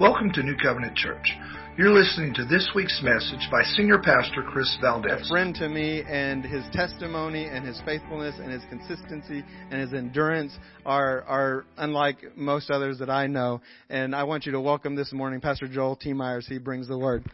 Welcome to New Covenant Church. You're listening to this week's message by Senior Pastor Chris Valdez. A friend to me, and his testimony and his faithfulness and his consistency and his endurance are, are unlike most others that I know. And I want you to welcome this morning Pastor Joel Tiemeyer. He brings the word.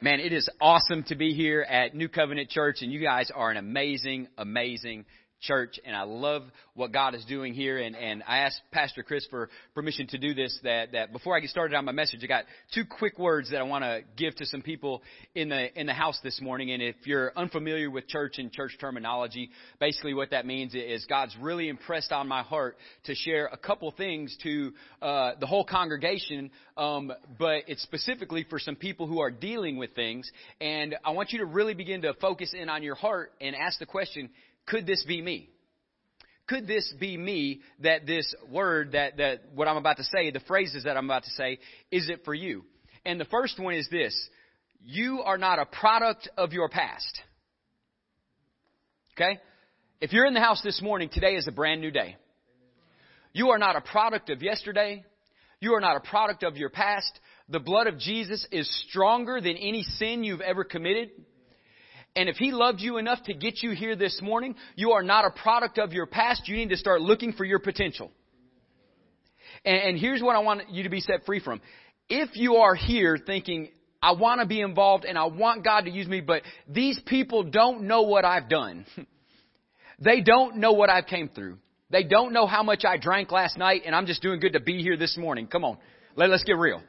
Man, it is awesome to be here at New Covenant Church, and you guys are an amazing, amazing church, and I love what God is doing here. And, and I asked Pastor Chris for permission to do this. That, that before I get started on my message, I got two quick words that I want to give to some people in the in the house this morning. And if you're unfamiliar with church and church terminology, basically what that means is God's really impressed on my heart to share a couple things to uh, the whole congregation, um, but it's specifically for some people who are dealing with things. And I want you to really begin to focus in on your heart and ask the question could this be me? Could this be me that this word, that, that what I'm about to say, the phrases that I'm about to say, is it for you? And the first one is this. You are not a product of your past. Okay? If you're in the house this morning, today is a brand new day. You are not a product of yesterday. You are not a product of your past. The blood of Jesus is stronger than any sin you've ever committed. And if He loved you enough to get you here this morning, you are not a product of your past. You need to start looking for your potential. And, and here's what I want you to be set free from. If you are here thinking, I want to be involved and I want God to use me, but these people don't know what I've done. they don't know what I've came through. They don't know how much I drank last night and I'm just doing good to be here this morning. Come on. Let, let's get real.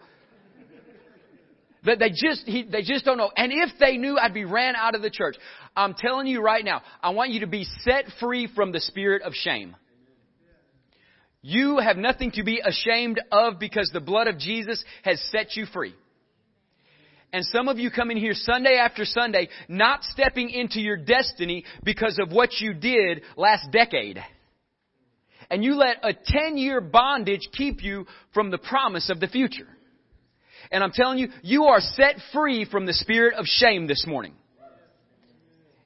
That they just, he, they just don't know. And if they knew, I'd be ran out of the church. I'm telling you right now, I want you to be set free from the spirit of shame. You have nothing to be ashamed of because the blood of Jesus has set you free. And some of you come in here Sunday after Sunday not stepping into your destiny because of what you did last decade. And you let a 10 year bondage keep you from the promise of the future. And I'm telling you, you are set free from the spirit of shame this morning.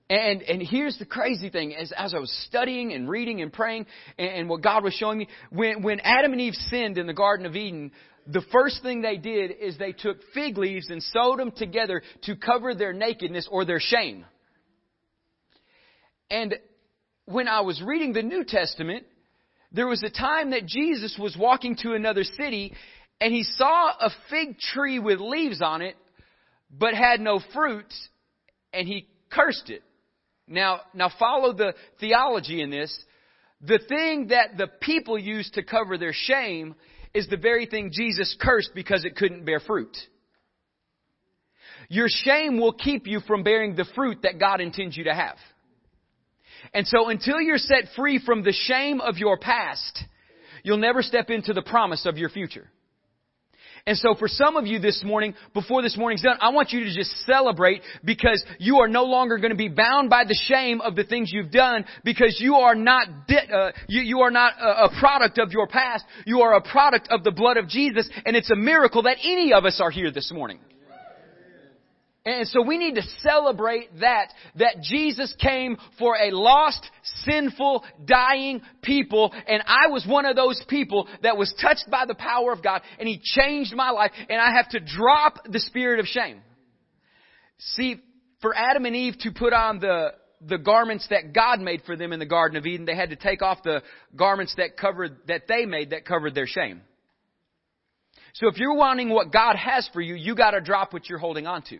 And, and here's the crazy thing, as, as I was studying and reading and praying and, and what God was showing me, when, when Adam and Eve sinned in the Garden of Eden, the first thing they did is they took fig leaves and sewed them together to cover their nakedness or their shame. And when I was reading the New Testament, there was a time that Jesus was walking to another city and he saw a fig tree with leaves on it, but had no fruit, and he cursed it. Now, now follow the theology in this. The thing that the people used to cover their shame is the very thing Jesus cursed because it couldn't bear fruit. Your shame will keep you from bearing the fruit that God intends you to have. And so until you're set free from the shame of your past, you'll never step into the promise of your future. And so for some of you this morning, before this morning's done, I want you to just celebrate because you are no longer going to be bound by the shame of the things you've done because you are not, uh, you, you are not a, a product of your past. You are a product of the blood of Jesus and it's a miracle that any of us are here this morning. And so we need to celebrate that, that Jesus came for a lost, sinful, dying people. And I was one of those people that was touched by the power of God and He changed my life and I have to drop the spirit of shame. See, for Adam and Eve to put on the, the garments that God made for them in the Garden of Eden, they had to take off the garments that covered, that they made that covered their shame. So if you're wanting what God has for you, you gotta drop what you're holding on to.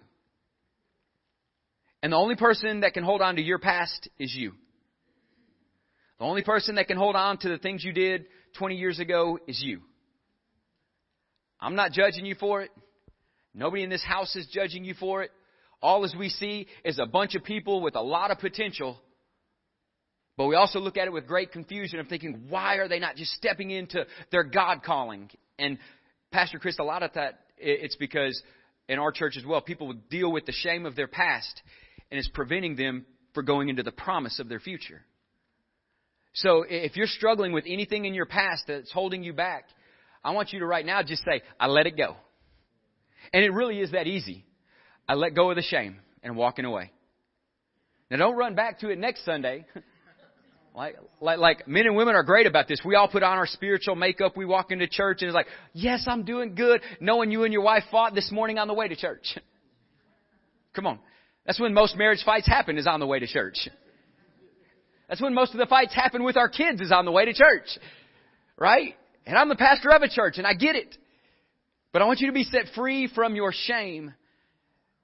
And the only person that can hold on to your past is you. The only person that can hold on to the things you did 20 years ago is you. I'm not judging you for it. Nobody in this house is judging you for it. All as we see is a bunch of people with a lot of potential. But we also look at it with great confusion of thinking, why are they not just stepping into their God calling? And Pastor Chris, a lot of that, it's because in our church as well, people deal with the shame of their past and it's preventing them from going into the promise of their future. So if you're struggling with anything in your past that's holding you back, I want you to right now just say, I let it go. And it really is that easy. I let go of the shame and walking away. Now don't run back to it next Sunday. Like, like, like men and women are great about this. We all put on our spiritual makeup. We walk into church and it's like, yes, I'm doing good. Knowing you and your wife fought this morning on the way to church. Come on. That's when most marriage fights happen is on the way to church. That's when most of the fights happen with our kids is on the way to church. Right? And I'm the pastor of a church and I get it. But I want you to be set free from your shame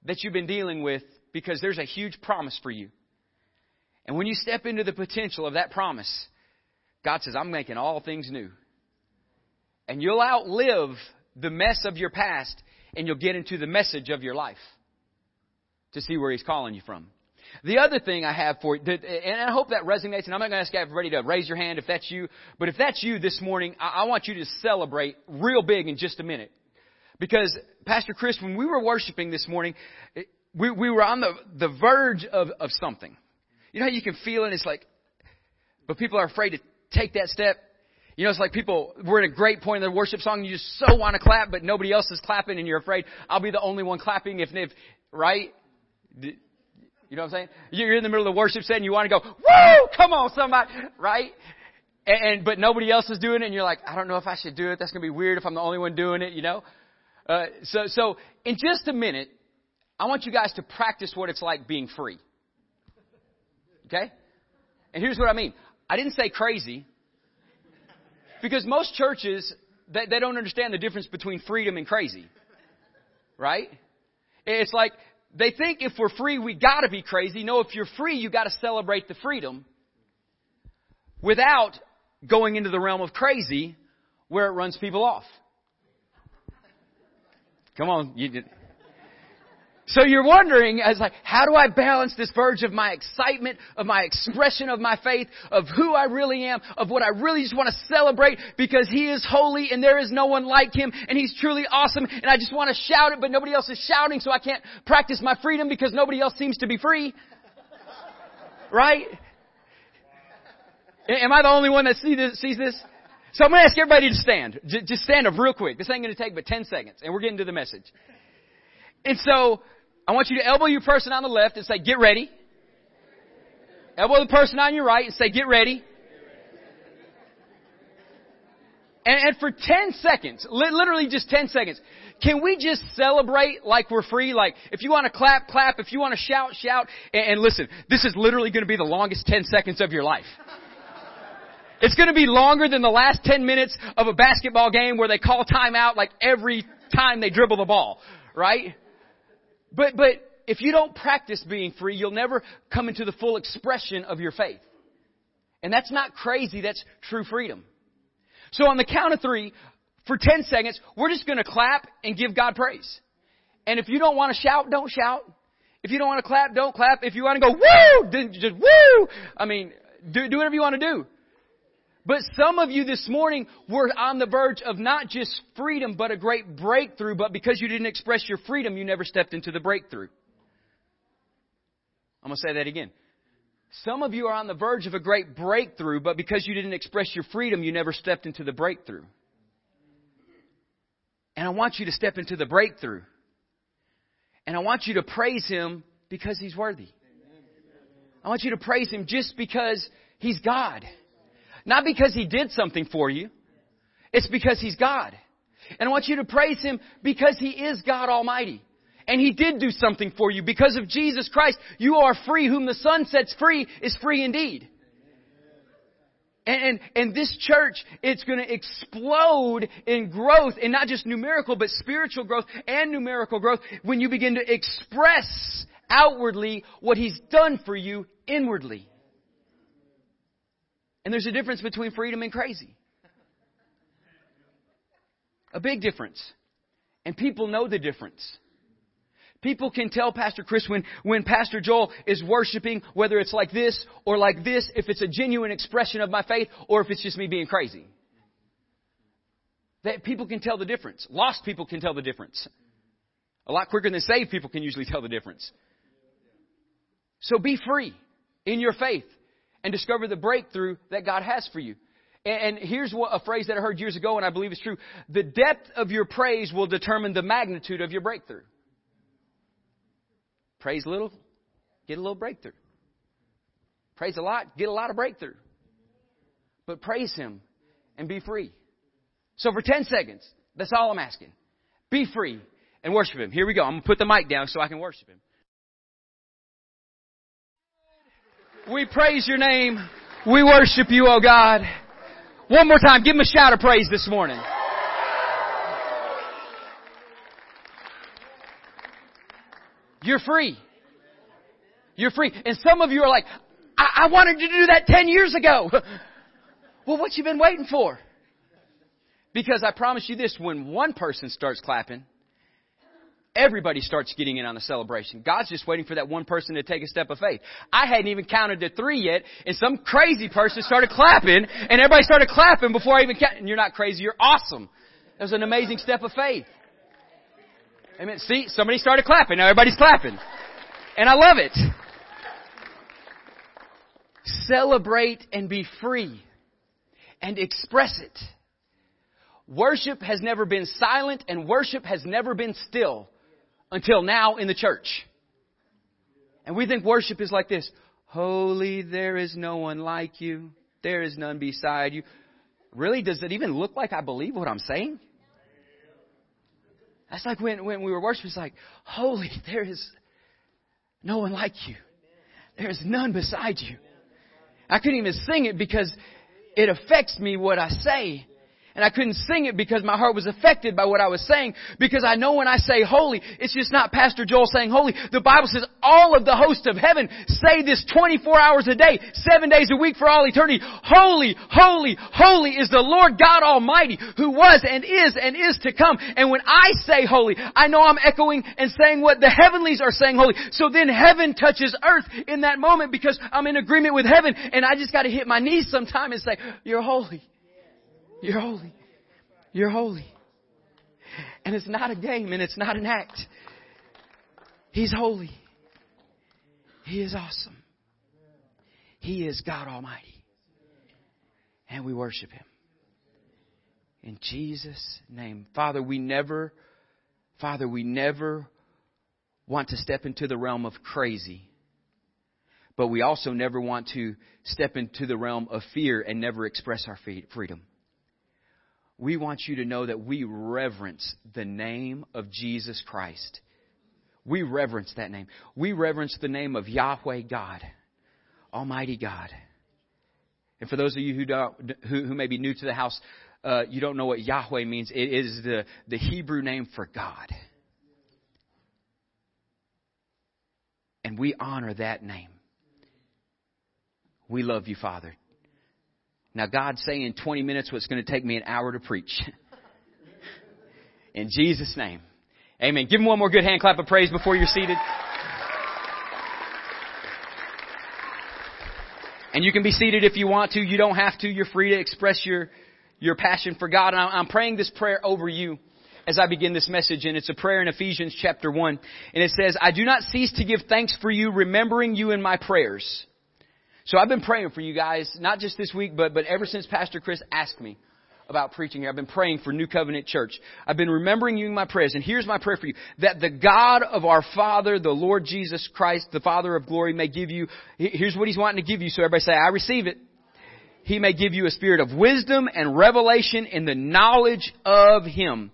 that you've been dealing with because there's a huge promise for you. And when you step into the potential of that promise, God says, I'm making all things new. And you'll outlive the mess of your past and you'll get into the message of your life to see where He's calling you from. The other thing I have for you, and I hope that resonates, and I'm not going to ask everybody to raise your hand if that's you, but if that's you this morning, I want you to celebrate real big in just a minute. Because, Pastor Chris, when we were worshiping this morning, we, we were on the, the verge of, of something. You know how you can feel it? It's like, but people are afraid to take that step. You know, it's like people, we're in a great point in the worship song, and you just so want to clap, but nobody else is clapping, and you're afraid I'll be the only one clapping if, if right? You know what I'm saying? You're in the middle of the worship set and you want to go, woo! Come on, somebody, right? And, and but nobody else is doing it, and you're like, I don't know if I should do it. That's gonna be weird if I'm the only one doing it, you know? Uh, so, so in just a minute, I want you guys to practice what it's like being free. Okay? And here's what I mean. I didn't say crazy. Because most churches, they, they don't understand the difference between freedom and crazy. Right? It's like, they think if we're free, we gotta be crazy. No, if you're free, you gotta celebrate the freedom without going into the realm of crazy where it runs people off. Come on, you. So you're wondering, as like, how do I balance this verge of my excitement, of my expression of my faith, of who I really am, of what I really just want to celebrate because He is holy and there is no one like Him and He's truly awesome and I just want to shout it but nobody else is shouting so I can't practice my freedom because nobody else seems to be free. Right? Am I the only one that see this, sees this? So I'm going to ask everybody to stand. Just stand up real quick. This ain't going to take but 10 seconds and we're getting to the message. And so, I want you to elbow your person on the left and say, get ready. Elbow the person on your right and say, get ready. And, and for 10 seconds, li- literally just 10 seconds, can we just celebrate like we're free? Like, if you want to clap, clap. If you want to shout, shout. And, and listen, this is literally going to be the longest 10 seconds of your life. It's going to be longer than the last 10 minutes of a basketball game where they call timeout like every time they dribble the ball, right? But, but if you don't practice being free, you'll never come into the full expression of your faith. And that's not crazy, that's true freedom. So on the count of three, for 10 seconds, we're just gonna clap and give God praise. And if you don't want to shout, don't shout. If you don't want to clap, don't clap. If you want to go woo, then just woo. I mean, do, do whatever you want to do. But some of you this morning were on the verge of not just freedom, but a great breakthrough. But because you didn't express your freedom, you never stepped into the breakthrough. I'm going to say that again. Some of you are on the verge of a great breakthrough, but because you didn't express your freedom, you never stepped into the breakthrough. And I want you to step into the breakthrough. And I want you to praise Him because He's worthy. I want you to praise Him just because He's God. Not because He did something for you. It's because He's God. And I want you to praise Him because He is God Almighty. And He did do something for you. Because of Jesus Christ, you are free. Whom the Son sets free is free indeed. And, and, this church, it's going to explode in growth, and not just numerical, but spiritual growth and numerical growth when you begin to express outwardly what He's done for you inwardly. And there's a difference between freedom and crazy. A big difference. And people know the difference. People can tell Pastor Chris when, when Pastor Joel is worshiping, whether it's like this or like this, if it's a genuine expression of my faith or if it's just me being crazy. That people can tell the difference. Lost people can tell the difference. A lot quicker than saved people can usually tell the difference. So be free in your faith and discover the breakthrough that God has for you. And, here's what, a phrase that I heard years ago, and I believe it's true. The depth of your praise will determine the magnitude of your breakthrough. Praise little, get a little breakthrough. Praise a lot, get a lot of breakthrough. but praise Him and be free. So for 10 seconds, that's all I'm asking. Be free and worship Him. Here we go. I'm going to put the mic down so I can worship Him. We praise your name. We worship you, oh God. One more time, give him a shout of praise this morning. You're free. You're free. And some of you are like, I, I wanted to do that 10 years ago. well, what you been waiting for? Because I promise you this, when one person starts clapping, everybody starts getting in on the celebration. God's just waiting for that one person to take a step of faith. I hadn't even counted to three yet, and some crazy person started clapping, and everybody started clapping before I even counted. And you're not crazy, you're awesome. That was an amazing step of faith. Amen. See, somebody started clapping. Now everybody's clapping. And I love it. Celebrate and be free. And express it. Worship has never been silent and worship has never been still until now in the church. And we think worship is like this. Holy, there is no one like you. There is none beside you. Really, does it even look like I believe what I'm saying? That's like when, when we were worshiping, it's like, Holy, there is no one like you. There is none beside you. I couldn't even sing it because it affects me what I say and I couldn't sing it because my heart was affected by what I was saying because I know when I say holy, it's just not Pastor Joel saying holy. The Bible says all of the hosts of heaven say this 24 hours a day, seven days a week for all eternity. Holy, holy, holy is the Lord God Almighty who was and is and is to come. And when I say holy, I know I'm echoing and saying what the heavenlies are saying holy. So then heaven touches earth in that moment because I'm in agreement with heaven and I just gotta hit my knees sometime and say, you're holy. You're holy. You're holy. And it's not a game and it's not an act. He's holy. He is awesome. He is God Almighty. And we worship Him. In Jesus' name. Father, we never, Father, we never want to step into the realm of crazy. But we also never want to step into the realm of fear and never express our freedom we want you to know that we reverence the name of Jesus Christ. We reverence that name. We reverence the name of Yahweh God, Almighty God. And for those of you who, don't, who, who may be new to the house, uh, you don't know what Yahweh means. It is the, the Hebrew name for God. And we honor that name. We love you, Father. Now, God's saying 20 minutes what's going to take me an hour to preach. In Jesus' name. Amen. Give him one more good hand clap of praise before you're seated. And you can be seated if you want to. You don't have to. You're free to express your, your passion for God. And I'm praying this prayer over you as I begin this message. And it's a prayer in Ephesians chapter 1. And it says, I do not cease to give thanks for you, remembering you in my prayers so I've been praying for you guys, not just this week, but, but ever since Pastor Chris asked me about preaching here. I've been praying for New Covenant Church. I've been remembering you in my prayers. And here's my prayer for you. That the God of our Father, the Lord Jesus Christ, the Father of glory, may give you, here's what He's wanting to give you. So everybody say, I receive it. He may give you a spirit of wisdom and revelation in the knowledge of Him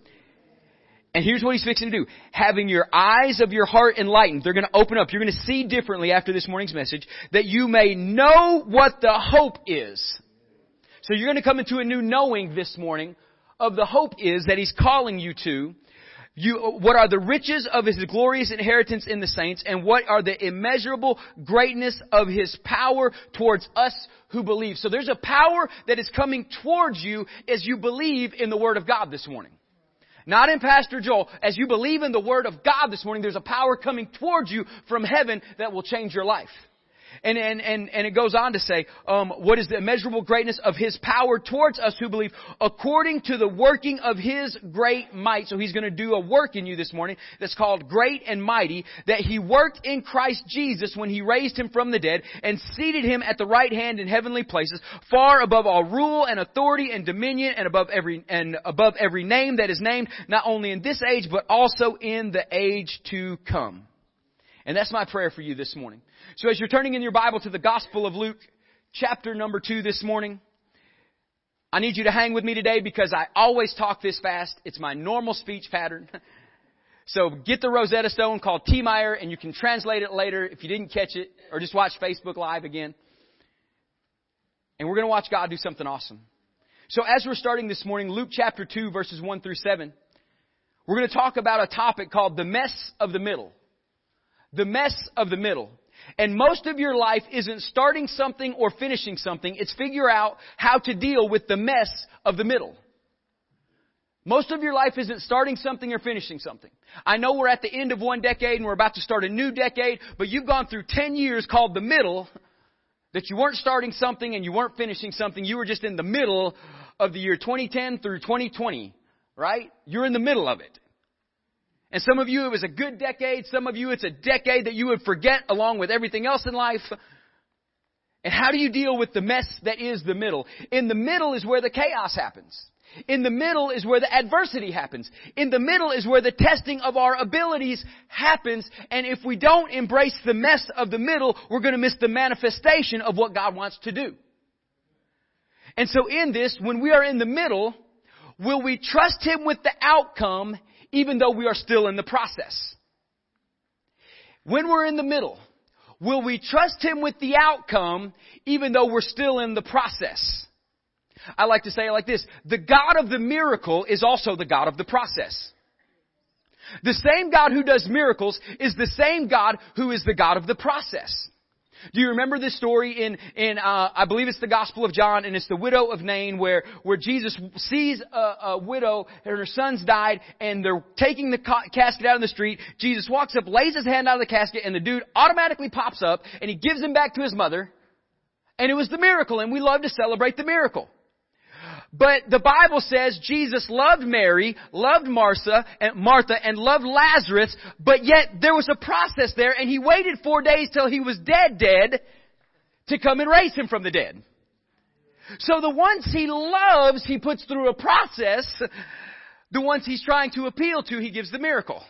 and here's what he's fixing to do. Having your eyes of your heart enlightened. They're going to open up. You're going to see differently after this morning's message that you may know what the hope is. So you're going to come into a new knowing this morning of the hope is that he's calling you to. You, what are the riches of his glorious inheritance in the saints and what are the immeasurable greatness of his power towards us who believe. So there's a power that is coming towards you as you believe in the word of God this morning. Not in Pastor Joel. As you believe in the Word of God this morning, there's a power coming towards you from heaven that will change your life. And, and, and, and it goes on to say, um, what is the immeasurable greatness of His power towards us who believe according to the working of His great might. So He's going to do a work in you this morning that's called great and mighty that He worked in Christ Jesus when He raised Him from the dead and seated Him at the right hand in heavenly places, far above all rule and authority and dominion and above every, and above every name that is named, not only in this age, but also in the age to come. And that's my prayer for you this morning. So as you're turning in your Bible to the Gospel of Luke, chapter number two this morning, I need you to hang with me today because I always talk this fast. It's my normal speech pattern. So get the Rosetta Stone called Tiemeyer and you can translate it later if you didn't catch it or just watch Facebook Live again. And we're going to watch God do something awesome. So as we're starting this morning, Luke chapter 2 verses 1 through 7, we're going to talk about a topic called the mess of the middle. The mess of the middle. And most of your life isn't starting something or finishing something. It's figure out how to deal with the mess of the middle. Most of your life isn't starting something or finishing something. I know we're at the end of one decade and we're about to start a new decade, but you've gone through 10 years called the middle that you weren't starting something and you weren't finishing something. You were just in the middle of the year 2010 through 2020 right? You're in the middle of it. And some of you, it was a good decade. Some of you, it's a decade that you would forget along with everything else in life. And how do you deal with the mess that is the middle? In the middle is where the chaos happens. In the middle is where the adversity happens. In the middle is where the testing of our abilities happens. And if we don't embrace the mess of the middle, we're going to miss the manifestation of what God wants to do. And so in this, when we are in the middle, Will we trust Him with the outcome even though we are still in the process? When we're in the middle, will we trust Him with the outcome even though we're still in the process? I like to say it like this. The God of the miracle is also the God of the process. The same God who does miracles is the same God who is the God of the process. Do you remember this story in, in uh, I believe it's the Gospel of John, and it's the widow of Nain where, where Jesus sees a, a widow and her son's died, and they're taking the ca- casket out in the street. Jesus walks up, lays his hand out of the casket, and the dude automatically pops up, and he gives him back to his mother. And it was the miracle, and we love to celebrate the miracle. But the Bible says Jesus loved Mary, loved Martha, and Martha, and loved Lazarus, but yet there was a process there, and he waited four days till he was dead, dead, to come and raise him from the dead. So the ones he loves, he puts through a process. The ones he's trying to appeal to, he gives the miracle.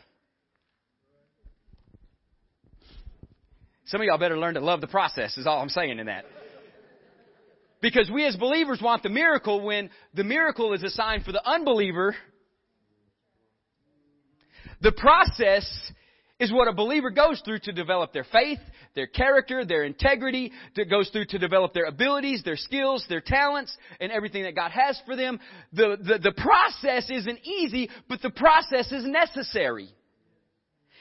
Some of y'all better learn to love the process, is all I'm saying in that. Because we as believers want the miracle when the miracle is a sign for the unbeliever. The process is what a believer goes through to develop their faith, their character, their integrity, that goes through to develop their abilities, their skills, their talents, and everything that God has for them. The, the, the process isn't easy, but the process is necessary.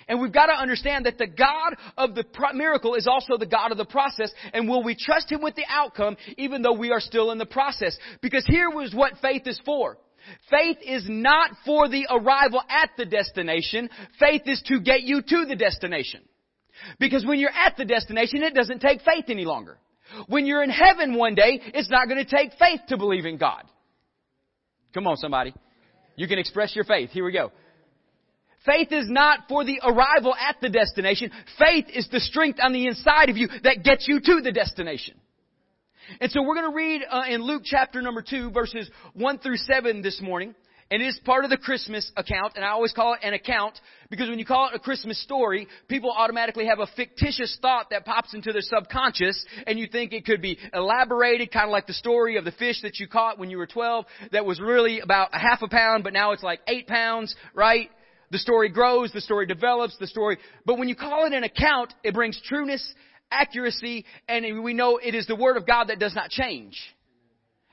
And we've got to understand that the God of the miracle is also the God of the process. And will we trust Him with the outcome even though we are still in the process? Because here was what faith is for. Faith is not for the arrival at the destination. Faith is to get you to the destination. Because when you're at the destination, it doesn't take faith any longer. When you're in heaven one day, it's not going to take faith to believe in God. Come on, somebody. You can express your faith. Here we go. Faith is not for the arrival at the destination. Faith is the strength on the inside of you that gets you to the destination. And so we're going to read uh, in Luke chapter number 2 verses 1 through 7 this morning. And it is part of the Christmas account, and I always call it an account because when you call it a Christmas story, people automatically have a fictitious thought that pops into their subconscious, and you think it could be elaborated, kind of like the story of the fish that you caught when you were 12 that was really about a half a pound, but now it's like eight pounds, right? The story grows, the story develops, the story, but when you call it an account, it brings trueness, accuracy, and we know it is the Word of God that does not change.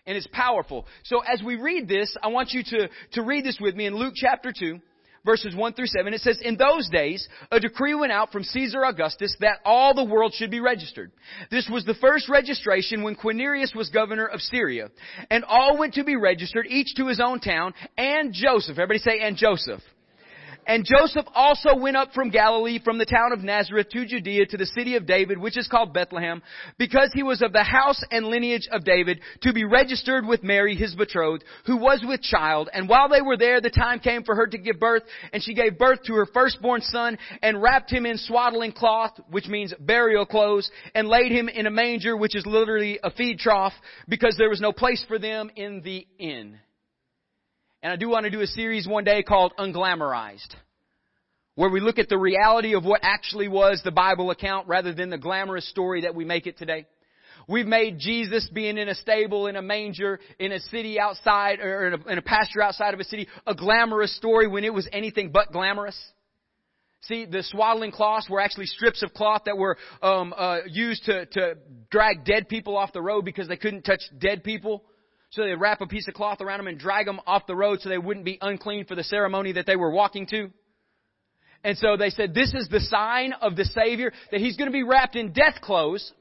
And it's powerful. So as we read this, I want you to, to read this with me in Luke chapter 2, verses 1 through 7. It says, In those days, a decree went out from Caesar Augustus that all the world should be registered. This was the first registration when Quirinius was governor of Syria. And all went to be registered, each to his own town, and Joseph. Everybody say, and Joseph and Joseph also went up from Galilee, from the town of Nazareth to Judea, to the city of David, which is called Bethlehem, because he was of the house and lineage of David, to be registered with Mary, his betrothed, who was with child. And while they were there, the time came for her to give birth, and she gave birth to her firstborn son, and wrapped him in swaddling cloth, which means burial clothes, and laid him in a manger, which is literally a feed trough, because there was no place for them in the inn. And I do want to do a series one day called Unglamorized, where we look at the reality of what actually was the Bible account rather than the glamorous story that we make it today. We've made Jesus being in a stable, in a manger, in a city outside, or in a, in a pasture outside of a city, a glamorous story when it was anything but glamorous. See, the swaddling cloths were actually strips of cloth that were um, uh, used to, to drag dead people off the road because they couldn't touch dead people. So they'd wrap a piece of cloth around them and drag them off the road so they wouldn't be unclean for the ceremony that they were walking to. And so they said, this is the sign of the Savior, that He's going to be wrapped in death clothes,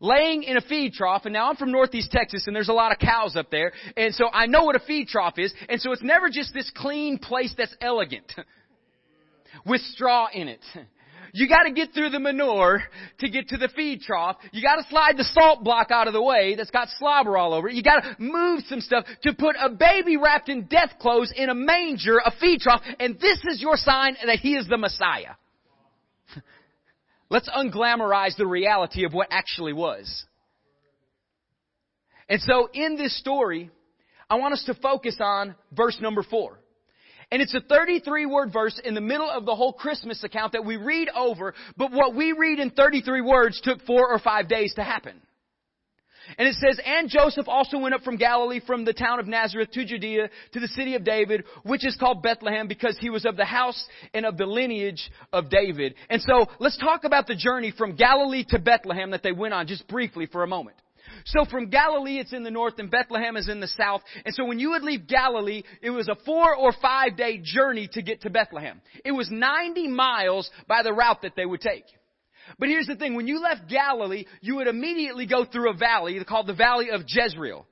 laying in a feed trough, and now I'm from Northeast Texas and there's a lot of cows up there, and so I know what a feed trough is, and so it's never just this clean place that's elegant with straw in it. You gotta get through the manure to get to the feed trough. You gotta slide the salt block out of the way that's got slobber all over it. You gotta move some stuff to put a baby wrapped in death clothes in a manger, a feed trough, and this is your sign that he is the Messiah. Let's unglamorize the reality of what actually was. And so in this story, I want us to focus on verse number four. And it's a 33 word verse in the middle of the whole Christmas account that we read over, but what we read in 33 words took four or five days to happen. And it says, And Joseph also went up from Galilee from the town of Nazareth to Judea to the city of David, which is called Bethlehem because he was of the house and of the lineage of David. And so let's talk about the journey from Galilee to Bethlehem that they went on just briefly for a moment. So from Galilee, it's in the north and Bethlehem is in the south. And so when you would leave Galilee, it was a four or five day journey to get to Bethlehem. It was 90 miles by the route that they would take. But here's the thing, when you left Galilee, you would immediately go through a valley called the Valley of Jezreel.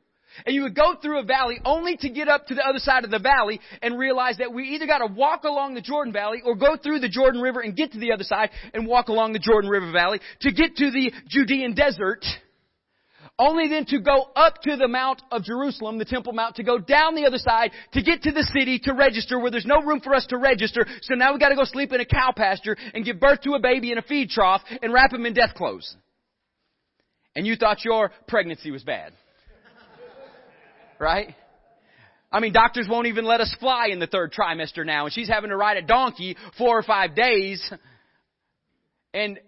And you would go through a valley only to get up to the other side of the valley and realize that we either got to walk along the Jordan Valley or go through the Jordan River and get to the other side and walk along the Jordan River Valley to get to the Judean desert only then to go up to the Mount of Jerusalem, the Temple Mount, to go down the other side, to get to the city, to register, where there's no room for us to register, so now we gotta go sleep in a cow pasture and give birth to a baby in a feed trough and wrap him in death clothes. And you thought your pregnancy was bad. Right? I mean, doctors won't even let us fly in the third trimester now, and she's having to ride a donkey four or five days. And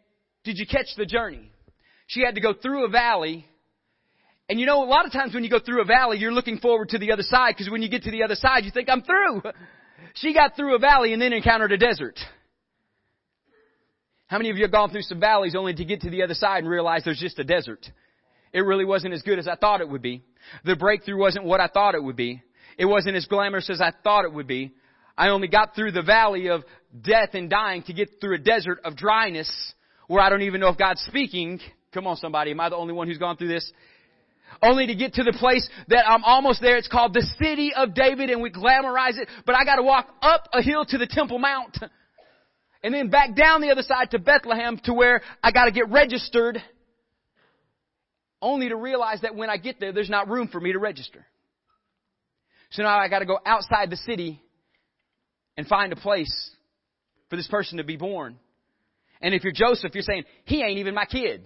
did you catch the journey? She had to go through a valley and you know, a lot of times when you go through a valley, you're looking forward to the other side because when you get to the other side, you think, I'm through. She got through a valley and then encountered a desert. How many of you have gone through some valleys only to get to the other side and realize there's just a desert? It really wasn't as good as I thought it would be. The breakthrough wasn't what I thought it would be. It wasn't as glamorous as I thought it would be. I only got through the valley of death and dying to get through a desert of dryness where I don't even know if God's speaking. Come on somebody, am I the only one who's gone through this? Only to get to the place that I'm almost there. It's called the city of David and we glamorize it, but I gotta walk up a hill to the Temple Mount and then back down the other side to Bethlehem to where I gotta get registered only to realize that when I get there, there's not room for me to register. So now I gotta go outside the city and find a place for this person to be born. And if you're Joseph, you're saying, he ain't even my kid.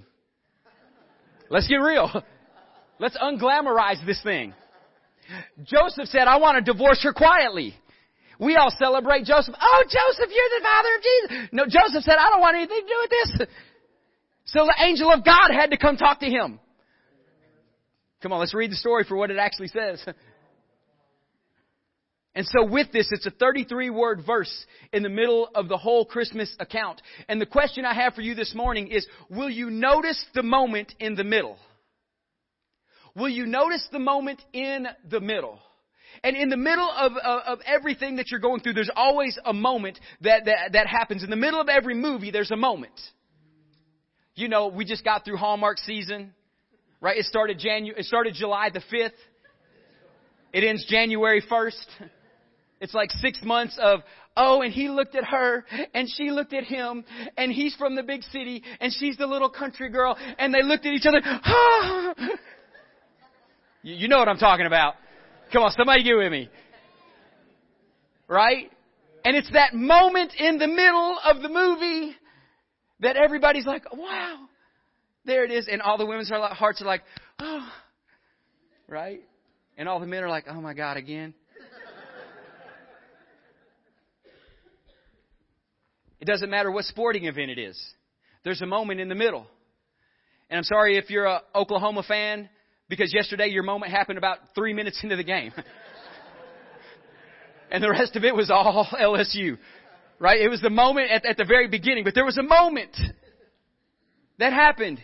Let's get real. Let's unglamorize this thing. Joseph said, I want to divorce her quietly. We all celebrate Joseph. Oh, Joseph, you're the father of Jesus. No, Joseph said, I don't want anything to do with this. So the angel of God had to come talk to him. Come on, let's read the story for what it actually says. And so with this, it's a 33 word verse in the middle of the whole Christmas account. And the question I have for you this morning is, will you notice the moment in the middle? Will you notice the moment in the middle? And in the middle of, of, of, everything that you're going through, there's always a moment that, that, that happens. In the middle of every movie, there's a moment. You know, we just got through Hallmark season, right? It started Janu- it started July the 5th. It ends January 1st. It's like six months of, oh, and he looked at her, and she looked at him, and he's from the big city, and she's the little country girl, and they looked at each other, ah, you know what I'm talking about. Come on, somebody get with me. Right? And it's that moment in the middle of the movie that everybody's like, wow, there it is. And all the women's hearts are like, oh, right? And all the men are like, oh my God, again. it doesn't matter what sporting event it is. There's a moment in the middle. And I'm sorry if you're a Oklahoma fan because yesterday your moment happened about three minutes into the game. and the rest of it was all LSU. Right? It was the moment at, at the very beginning, but there was a moment that happened.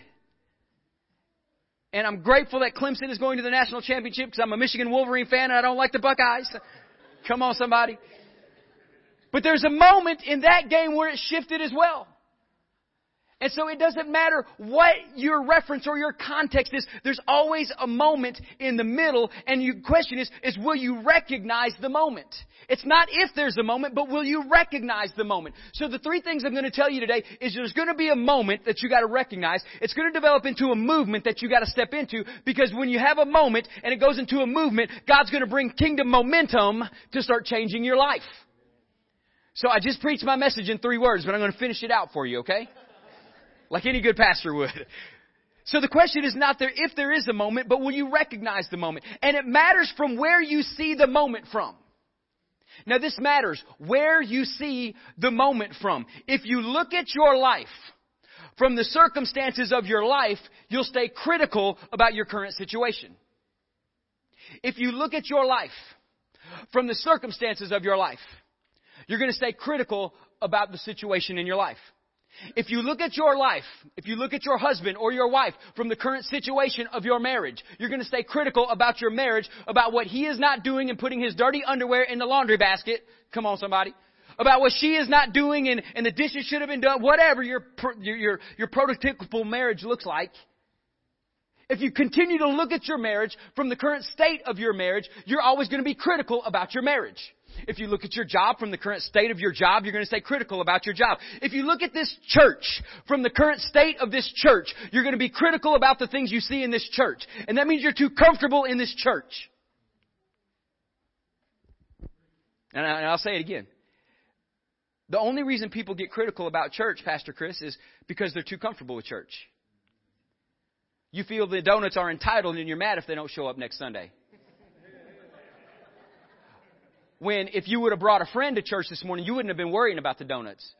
And I'm grateful that Clemson is going to the national championship because I'm a Michigan Wolverine fan and I don't like the Buckeyes. Come on, somebody. But there's a moment in that game where it shifted as well. And so it doesn't matter what your reference or your context is. There's always a moment in the middle. And your question is, is will you recognize the moment? It's not if there's a moment, but will you recognize the moment? So the three things I'm going to tell you today is there's going to be a moment that you got to recognize. It's to develop into a movement that you got to step into because when you have a moment and it goes into a movement, God's to bring kingdom momentum to start changing your life. So I just preached my message in three words, but I'm to finish it out for you, okay? Like any good pastor would. So the question is not there if there is a moment, but will you recognize the moment? And it matters from where you see the moment from. Now this matters where you see the moment from. If you look at your life from the circumstances of your life, you'll stay critical about your current situation. If you look at your life from the circumstances of your life, you're going to stay critical about the situation in your life. If you look at your life, if you look at your husband or your wife from the current situation of your marriage, you're going to stay critical about your marriage, about what he is not doing and putting his dirty underwear in the laundry basket. Come on, somebody. About what she is not doing and, and the dishes should have been done, whatever your, your, your, your prototypical marriage looks like. If you continue to look at your marriage from the current state of your marriage, you're always going to be critical about your marriage. If you look at your job from the current state of your job, you're going to stay critical about your job. If you look at this church from the current state of this church, you're going to be critical about the things you see in this church. And that means you're too comfortable in this church. And I'll say it again. The only reason people get critical about church, Pastor Chris, is because they're too comfortable with church. You feel the donuts are entitled and you're mad if they don't show up next Sunday when if you would have brought a friend to church this morning, you wouldn't have been worrying about the donuts.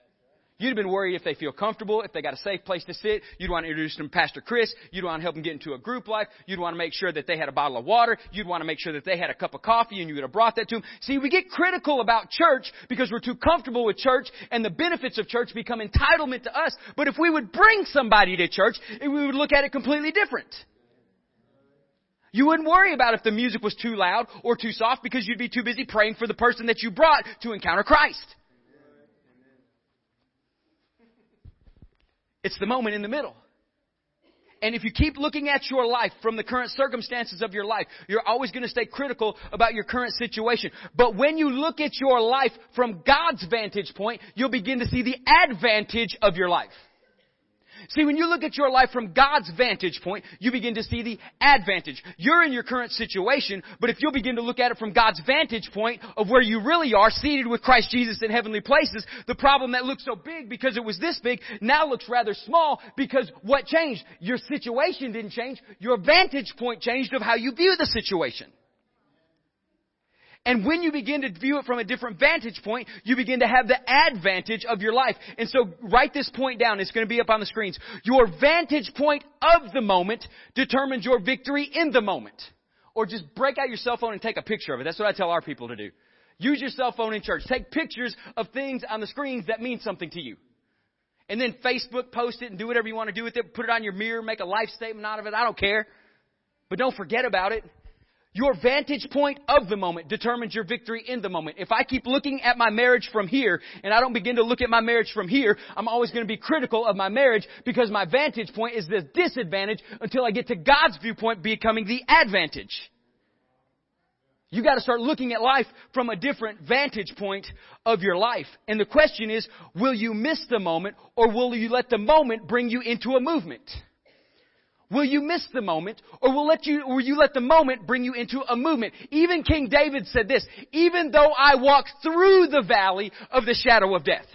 You'd have been worried if they feel comfortable, if they got a safe place to sit. You'd want to introduce them to Pastor Chris. You'd want to help them get into a group life. You'd want to make sure that they had a bottle of water. You'd want to make sure that they had a cup of coffee and you would have brought that to them. See, we get critical about church because we're too comfortable with church and the benefits of church become entitlement to us. But if we would bring somebody to church, we would look at it completely different. You wouldn't worry about if the music was too loud or too soft because you'd be too busy praying for the person that you brought to encounter Christ. It's the moment in the middle. And if you keep looking at your life from the current circumstances of your life, you're always going to stay critical about your current situation. But when you look at your life from God's vantage point, you'll begin to see the advantage of your life. See, when you look at your life from God's vantage point, you begin to see the advantage. You're in your current situation, but if you'll begin to look at it from God's vantage point of where you really are, seated with Christ Jesus in heavenly places, the problem that looked so big because it was this big now looks rather small because what changed? Your situation didn't change. Your vantage point changed of how you view the situation. And when you begin to view it from a different vantage point, you begin to have the advantage of your life. And so write this point down. It's going to be up on the screens. Your vantage point of the moment determines your victory in the moment. Or just break out your cell phone and take a picture of it. That's what I tell our people to do. Use your cell phone in church. Take pictures of things on the screens that mean something to you. And then Facebook post it and do whatever you want to do with it. Put it on your mirror, make a life statement out of it. I don't care. But don't forget about it. Your vantage point of the moment determines your victory in the moment. If I keep looking at my marriage from here and I don't begin to look at my marriage from here, I'm always going to be critical of my marriage because my vantage point is the disadvantage until I get to God's viewpoint becoming the advantage. You got to start looking at life from a different vantage point of your life. And the question is, will you miss the moment or will you let the moment bring you into a movement? Will you miss the moment or will let you, will you let the moment bring you into a movement? Even King David said this, even though I walk through the valley of the shadow of death.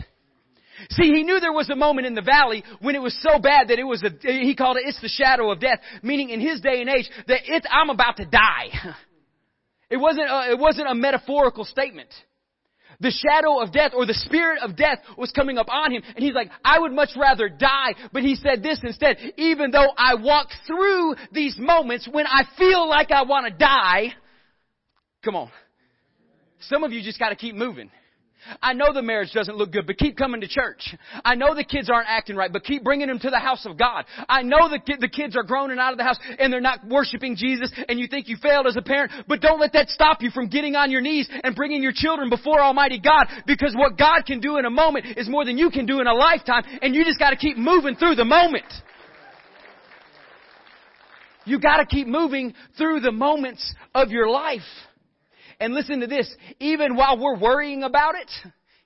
See, he knew there was a moment in the valley when it was so bad that it was a, he called it, it's the shadow of death, meaning in his day and age that it, I'm about to die. It wasn't a, it wasn't a metaphorical statement. The shadow of death or the spirit of death was coming up on him. And he's like, I would much rather die. But he said this instead, even though I walk through these moments when I feel like I want to die, come on. Some of you just gotta keep moving. I know the marriage doesn't look good, but keep coming to church. I know the kids aren't acting right, but keep bringing them to the house of God. I know the, the kids are groaning out of the house and they're not worshiping Jesus and you think you failed as a parent, but don't let that stop you from getting on your knees and bringing your children before Almighty God because what God can do in a moment is more than you can do in a lifetime and you just gotta keep moving through the moment. You gotta keep moving through the moments of your life. And listen to this, even while we're worrying about it,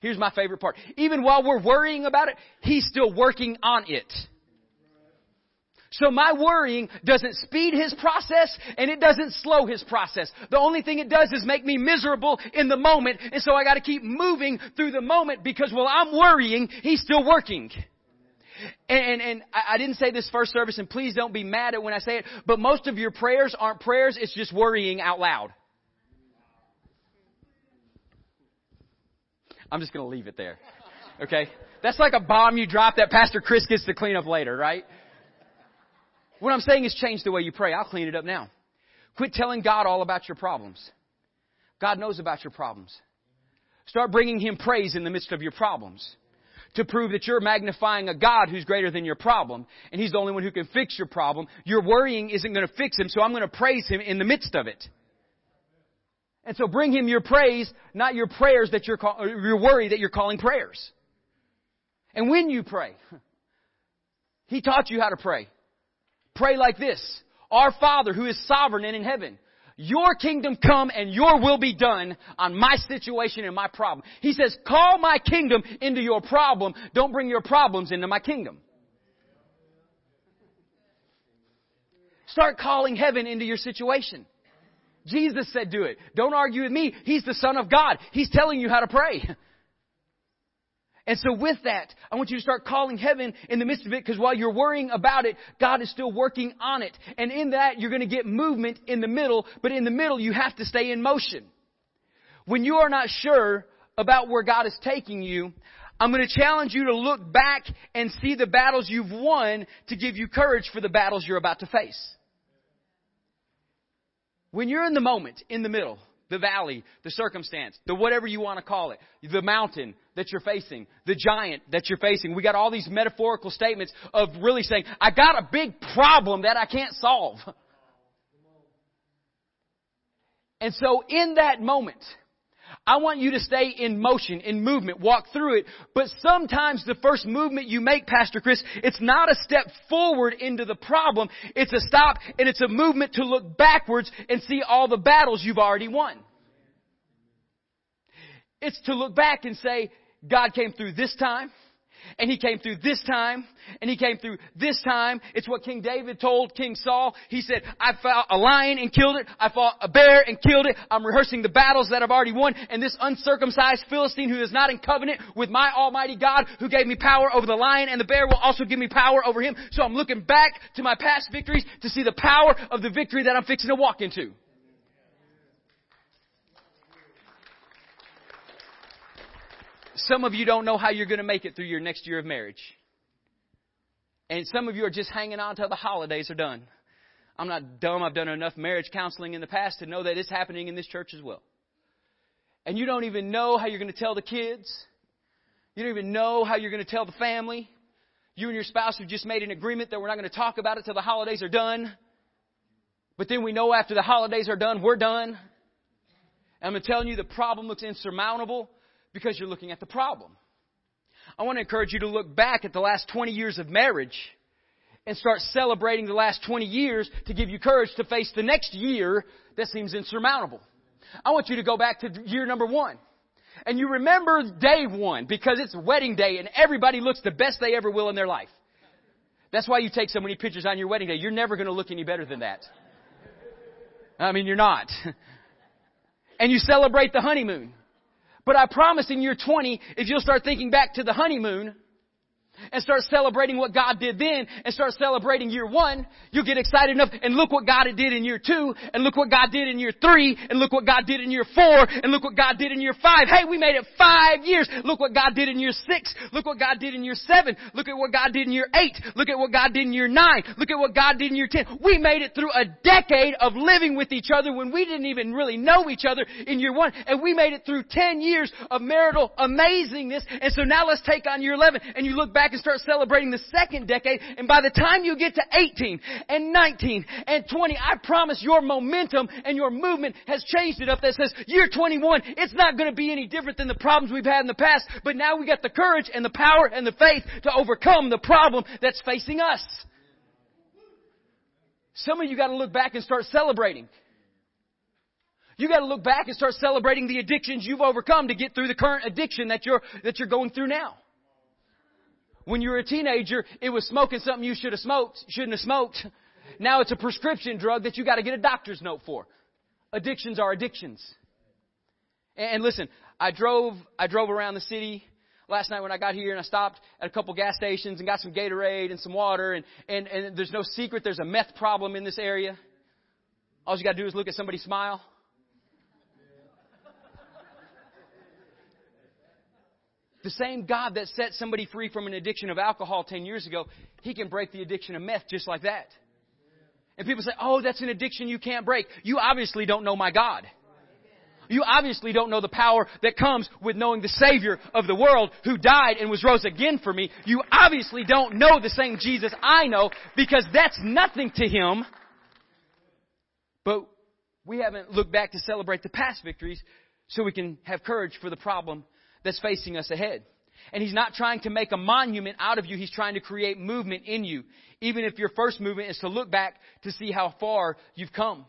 here's my favorite part. Even while we're worrying about it, He's still working on it. So my worrying doesn't speed his process and it doesn't slow his process. The only thing it does is make me miserable in the moment and so I gotta keep moving through the moment because while I'm worrying, he's still working. And, and, and I didn't say this first service and please don't be mad at when I say it, but most of your prayers aren't prayers, it's just worrying out loud. I'm just going to leave it there. Okay? That's like a bomb you drop that Pastor Chris gets to clean up later, right? What I'm saying is change the way you pray. I'll clean it up now. Quit telling God all about your problems. God knows about your problems. Start bringing Him praise in the midst of your problems to prove that you're magnifying a God who's greater than your problem, and He's the only one who can fix your problem. Your worrying isn't going to fix Him, so I'm going to praise Him in the midst of it. And so bring him your praise, not your prayers that you're call, uh, your worry that you're calling prayers. And when you pray, he taught you how to pray. Pray like this. Our Father who is sovereign and in heaven. Your kingdom come and your will be done on my situation and my problem. He says, call my kingdom into your problem. Don't bring your problems into my kingdom. Start calling heaven into your situation. Jesus said do it. Don't argue with me. He's the Son of God. He's telling you how to pray. And so with that, I want you to start calling heaven in the midst of it because while you're worrying about it, God is still working on it. And in that, you're going to get movement in the middle, but in the middle, you have to stay in motion. When you are not sure about where God is taking you, I'm going to challenge you to look back and see the battles you've won to give you courage for the battles you're about to face. When you're in the moment, in the middle, the valley, the circumstance, the whatever you want to call it, the mountain that you're facing, the giant that you're facing. We got all these metaphorical statements of really saying, I got a big problem that I can't solve. And so in that moment, I want you to stay in motion, in movement, walk through it. But sometimes the first movement you make, Pastor Chris, it's not a step forward into the problem. It's a stop and it's a movement to look backwards and see all the battles you've already won. It's to look back and say, God came through this time. And he came through this time, and he came through this time. It's what King David told King Saul. He said, I fought a lion and killed it. I fought a bear and killed it. I'm rehearsing the battles that I've already won. And this uncircumcised Philistine who is not in covenant with my almighty God who gave me power over the lion and the bear will also give me power over him. So I'm looking back to my past victories to see the power of the victory that I'm fixing to walk into. Some of you don't know how you're going to make it through your next year of marriage. And some of you are just hanging on till the holidays are done. I'm not dumb. I've done enough marriage counseling in the past to know that it's happening in this church as well. And you don't even know how you're going to tell the kids. You don't even know how you're going to tell the family. You and your spouse have just made an agreement that we're not going to talk about it till the holidays are done. But then we know after the holidays are done, we're done. And I'm telling you, the problem looks insurmountable because you're looking at the problem. I want to encourage you to look back at the last 20 years of marriage and start celebrating the last 20 years to give you courage to face the next year that seems insurmountable. I want you to go back to year number one. And you remember day one because it's wedding day and everybody looks the best they ever will in their life. That's why you take so many pictures on your wedding day. You're never going to look any better than that. I mean, you're not. And you celebrate the honeymoon. But I promise in year 20, if you'll start thinking back to the honeymoon, and start celebrating what God did then and start celebrating year one, you'll get excited enough and look what God did in year two and look what God did in year three and look what God did in year four and look what God did in year five. Hey, we made it five years. Look what God did in year six. Look what God did in year seven. Look at what God did in year eight. Look at what God did in year nine. Look at what God did in year ten. We made it through a decade of living with each other when we didn't even really know each other in year one and we made it through ten years of marital amazingness and so now let's take on year 11 and you look back and start celebrating the second decade. And by the time you get to 18 and 19 and 20, I promise your momentum and your movement has changed up that says year 21, it's not going to be any different than the problems we've had in the past, but now we got the courage and the power and the faith to overcome the problem that's facing us. Some of you got to look back and start celebrating. You got to look back and start celebrating the addictions you've overcome to get through the current addiction that you're that you're going through now. When you were a teenager, it was smoking something you should have smoked, shouldn't have smoked. Now it's a prescription drug that you got to get a doctor's note for. Addictions are addictions. And listen, I drove, I drove around the city last night when I got here and I stopped at a couple gas stations and got some Gatorade and some water and, and, and there's no secret there's a meth problem in this area. All you gotta do is look at somebody smile. The same God that set somebody free from an addiction of alcohol 10 years ago, He can break the addiction of meth just like that. And people say, oh, that's an addiction you can't break. You obviously don't know my God. You obviously don't know the power that comes with knowing the Savior of the world who died and was rose again for me. You obviously don't know the same Jesus I know because that's nothing to Him. But we haven't looked back to celebrate the past victories so we can have courage for the problem that's facing us ahead. And he's not trying to make a monument out of you. He's trying to create movement in you. Even if your first movement is to look back to see how far you've come.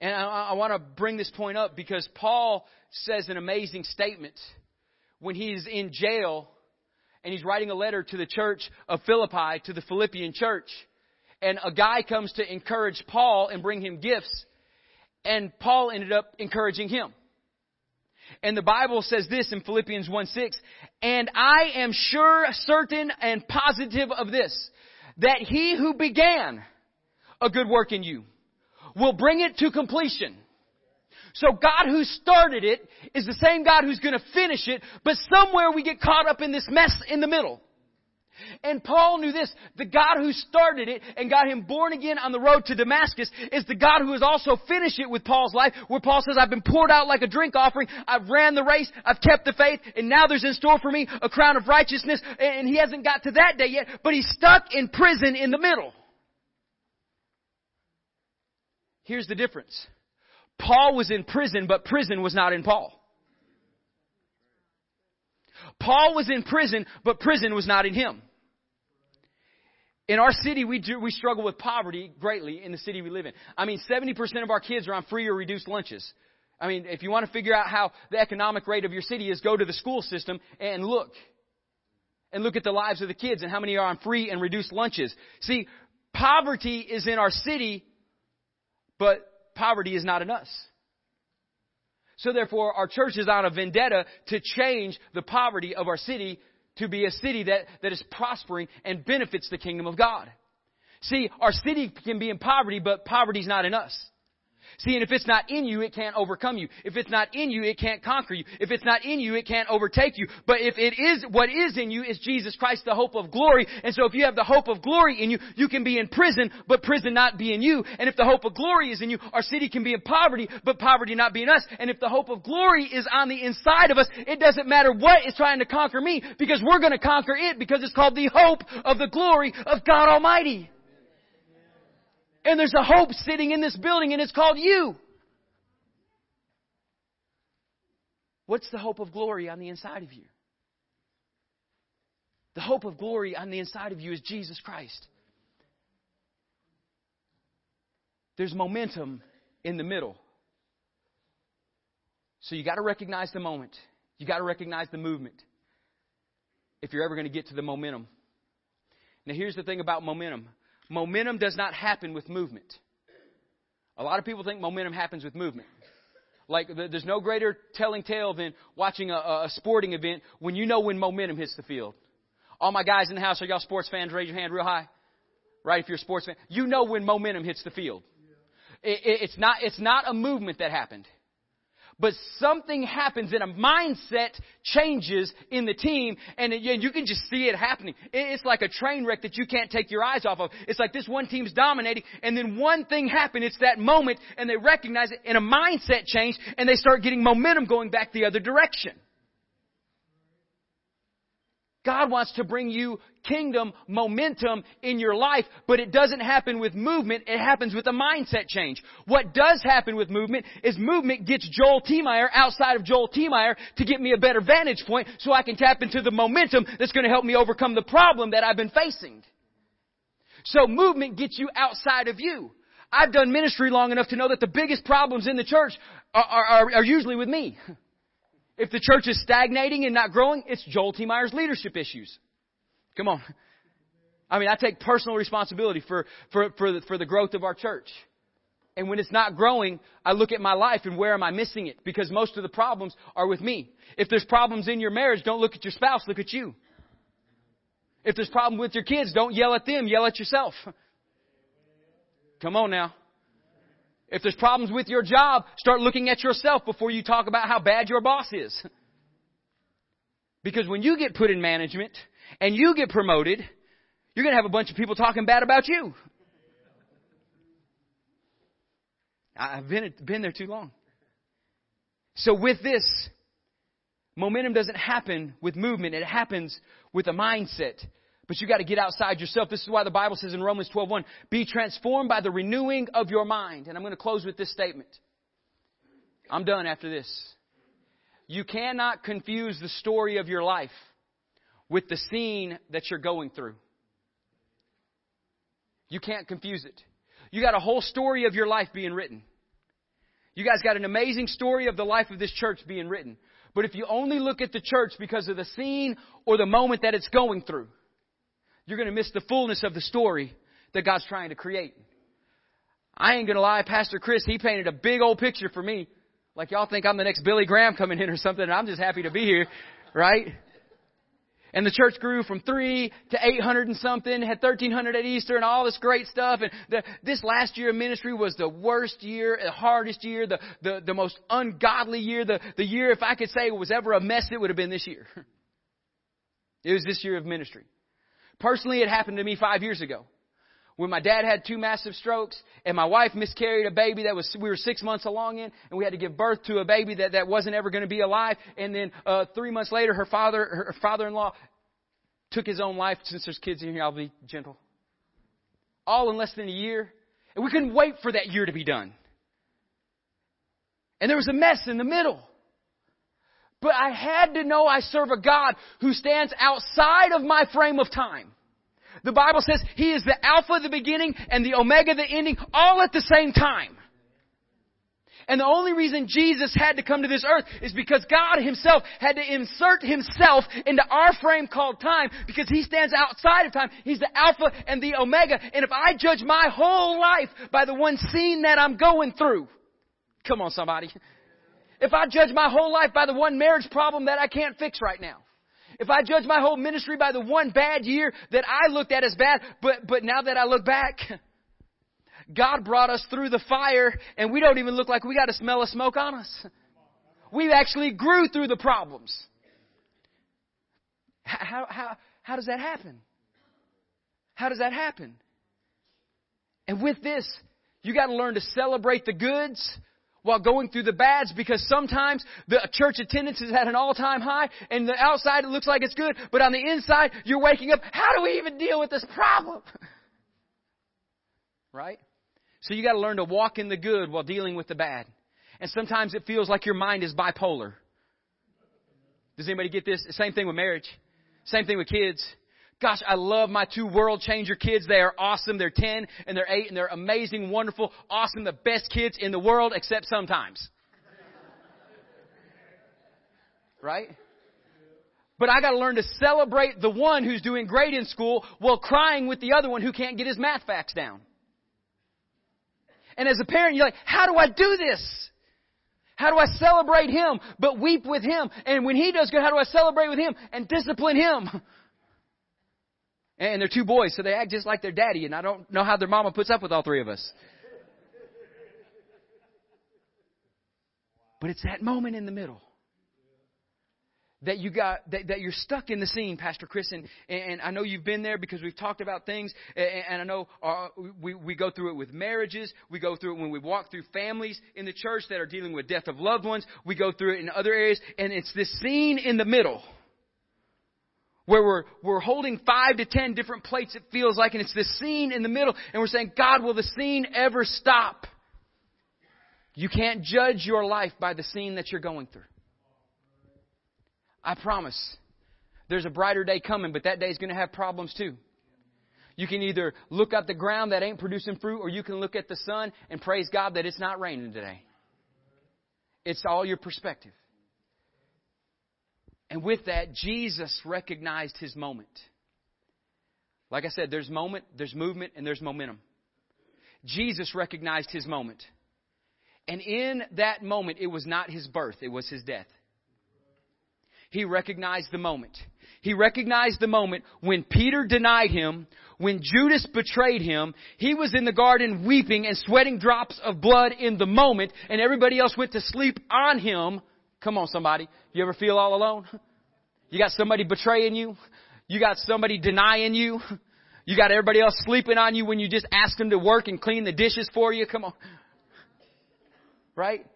And I, I want to bring this point up because Paul says an amazing statement when he's in jail and he's writing a letter to the church of Philippi, to the Philippian church. And a guy comes to encourage Paul and bring him gifts. And Paul ended up encouraging him. And the Bible says this in Philippians 1 6, and I am sure, certain, and positive of this, that he who began a good work in you will bring it to completion. So God who started it is the same God who's going to finish it, but somewhere we get caught up in this mess in the middle. And Paul knew this. The God who started it and got him born again on the road to Damascus is the God who has also finished it with Paul's life, where Paul says, I've been poured out like a drink offering. I've ran the race. I've kept the faith. And now there's in store for me a crown of righteousness. And he hasn't got to that day yet, but he's stuck in prison in the middle. Here's the difference. Paul was in prison, but prison was not in Paul. Paul was in prison, but prison was not in him. In our city, we do, we struggle with poverty greatly in the city we live in. I mean, 70% of our kids are on free or reduced lunches. I mean, if you want to figure out how the economic rate of your city is, go to the school system and look. And look at the lives of the kids and how many are on free and reduced lunches. See, poverty is in our city, but poverty is not in us. So therefore, our church is on a vendetta to change the poverty of our city to be a city that, that is prospering and benefits the kingdom of God. See, our city can be in poverty, but poverty is not in us. See, and if it's not in you, it can't overcome you. If it's not in you, it can't conquer you. If it's not in you, it can't overtake you. But if it is, what is in you is Jesus Christ, the hope of glory. And so if you have the hope of glory in you, you can be in prison, but prison not be in you. And if the hope of glory is in you, our city can be in poverty, but poverty not be in us. And if the hope of glory is on the inside of us, it doesn't matter what is trying to conquer me, because we're going to conquer it, because it's called the hope of the glory of God Almighty. And there's a hope sitting in this building, and it's called you. What's the hope of glory on the inside of you? The hope of glory on the inside of you is Jesus Christ. There's momentum in the middle. So you got to recognize the moment. You got to recognize the movement if you're ever going to get to the momentum. Now, here's the thing about momentum momentum does not happen with movement. A lot of people think momentum happens with movement. Like, there's no greater telling tale than watching a, a sporting event when you know when momentum hits the field. All my guys in the house, are y'all sports fans? Raise your hand real high. Right, if you're a sports fan. You know when momentum hits the field. It, it, it's not, it's not a movement that happened but something happens and a mindset changes in the team and you can just see it happening. It's like a train wreck that you can't take your eyes off of. It's like this one team's dominating and then one thing happened. It's that moment and they recognize it and a mindset change and they start getting momentum going back the other direction. God wants to bring you kingdom momentum in your life, but it doesn't happen with movement, it happens with a mindset change. What does happen with movement is movement gets Joel T. outside of Joel T. to get me a better vantage point so I can tap into the momentum that's going to help me overcome the problem that I've been facing. So movement gets you outside of you. I've done ministry long enough to know that the biggest problems in the church are, are, are usually with me. If the church is stagnating and not growing, it's Joel Tiemeyer's leadership issues. Come on. I mean, I take personal responsibility for, for, for, the, for the growth of our church. And when it's not growing, I look at my life and where am I missing it? Because most of the problems are with me. If there's problems in your marriage, don't look at your spouse, look at you. If there's problems with your kids, don't yell at them, yell at yourself. Come on now. If there's problems with your job, start looking at yourself before you talk about how bad your boss is. Because when you get put in management and you get promoted, you're going to have a bunch of people talking bad about you. I've been, been there too long. So with this, momentum doesn't happen with movement. It happens with a mindset. But you got to get outside yourself. This is why the Bible says in Romans 12:1, "Be transformed by the renewing of your mind." And I'm going to close with this statement. I'm done after this. You cannot confuse the story of your life with the scene that you're going through. You can't confuse it. You got a whole story of your life being written. You guys got an amazing story of the life of this church being written. But if you only look at the church because of the scene or the moment that it's going through, you're going to miss the fullness of the story that God's trying to create. I ain't going to lie, Pastor Chris, he painted a big old picture for me. Like y'all think I'm the next Billy Graham coming in or something, and I'm just happy to be here, right? And the church grew from three to 800 and something, had 1300 at Easter and all this great stuff. And the, this last year of ministry was the worst year, the hardest year, the, the, the most ungodly year, the, the year, if I could say it was ever a mess, it would have been this year. It was this year of ministry. Personally, it happened to me five years ago. When my dad had two massive strokes and my wife miscarried a baby that was, we were six months along in and we had to give birth to a baby that, that wasn't ever going to be alive. And then, uh, three months later, her father, her father-in-law took his own life. Since there's kids in here, I'll be gentle. All in less than a year. And we couldn't wait for that year to be done. And there was a mess in the middle. But I had to know I serve a God who stands outside of my frame of time. The Bible says He is the Alpha, the beginning, and the Omega, the ending, all at the same time. And the only reason Jesus had to come to this earth is because God Himself had to insert Himself into our frame called time because He stands outside of time. He's the Alpha and the Omega. And if I judge my whole life by the one scene that I'm going through, come on somebody, if I judge my whole life by the one marriage problem that I can't fix right now. If I judge my whole ministry by the one bad year that I looked at as bad, but, but now that I look back, God brought us through the fire and we don't even look like we got a smell of smoke on us. We actually grew through the problems. How, how, how does that happen? How does that happen? And with this, you got to learn to celebrate the goods while going through the bads because sometimes the church attendance is at an all-time high and the outside it looks like it's good, but on the inside you're waking up, how do we even deal with this problem? right? So you gotta learn to walk in the good while dealing with the bad. And sometimes it feels like your mind is bipolar. Does anybody get this? Same thing with marriage. Same thing with kids. Gosh, I love my two world changer kids. They are awesome. They're 10 and they're 8 and they're amazing, wonderful, awesome, the best kids in the world, except sometimes. Right? But I gotta learn to celebrate the one who's doing great in school while crying with the other one who can't get his math facts down. And as a parent, you're like, how do I do this? How do I celebrate him, but weep with him? And when he does good, how do I celebrate with him and discipline him? And they're two boys, so they act just like their daddy, and I don't know how their mama puts up with all three of us. But it's that moment in the middle that you got that, that you're stuck in the scene, Pastor Chris, and, and I know you've been there because we've talked about things, and, and I know our, uh, we we go through it with marriages, we go through it when we walk through families in the church that are dealing with death of loved ones, we go through it in other areas, and it's this scene in the middle where we're we're holding five to ten different plates. It feels like, and it's the scene in the middle, and we're saying, God, will the scene ever stop? You can't judge your life by the scene that you're going through. I promise. There's a brighter day coming, but that day is going to have problems too. You can either look at the ground that ain't producing fruit, or you can look at the sun and praise God that it's not raining today. It's all your perspective. And with that, Jesus recognized his moment. Like I said, there's moment, there's movement, and there's momentum. Jesus recognized his moment. And in that moment, it was not his birth, it was his death. He recognized the moment. He recognized the moment when Peter denied him, when Judas betrayed him. He was in the garden weeping and sweating drops of blood in the moment, and everybody else went to sleep on him. Come on, somebody. You ever feel all alone? You got somebody betraying you? You got somebody denying you? You got everybody else sleeping on you when you just ask them to work and clean the dishes for you? Come on. Right?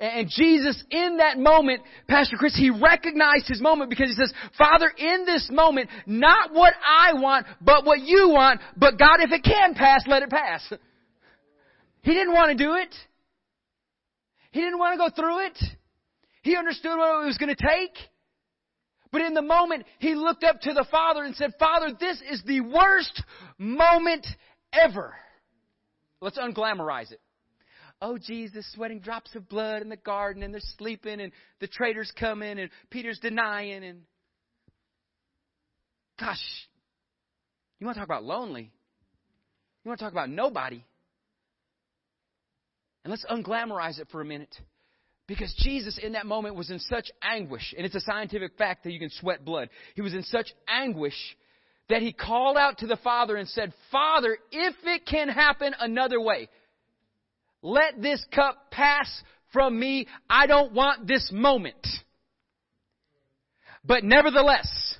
And Jesus, in that moment, Pastor Chris, he recognized his moment because he says, Father, in this moment, not what I want, but what you want, but God, if it can pass, let it pass. He didn't want to do it. He didn't want to go through it. He understood what it was going to take. But in the moment, he looked up to the Father and said, Father, this is the worst moment ever. Let's unglamorize it oh, Jesus, sweating drops of blood in the garden, and they're sleeping, and the traitors come in, and Peter's denying, and gosh, you want to talk about lonely? You want to talk about nobody? And let's unglamorize it for a minute. Because Jesus in that moment was in such anguish, and it's a scientific fact that you can sweat blood. He was in such anguish that he called out to the Father and said, Father, if it can happen another way, let this cup pass from me. I don't want this moment. But nevertheless,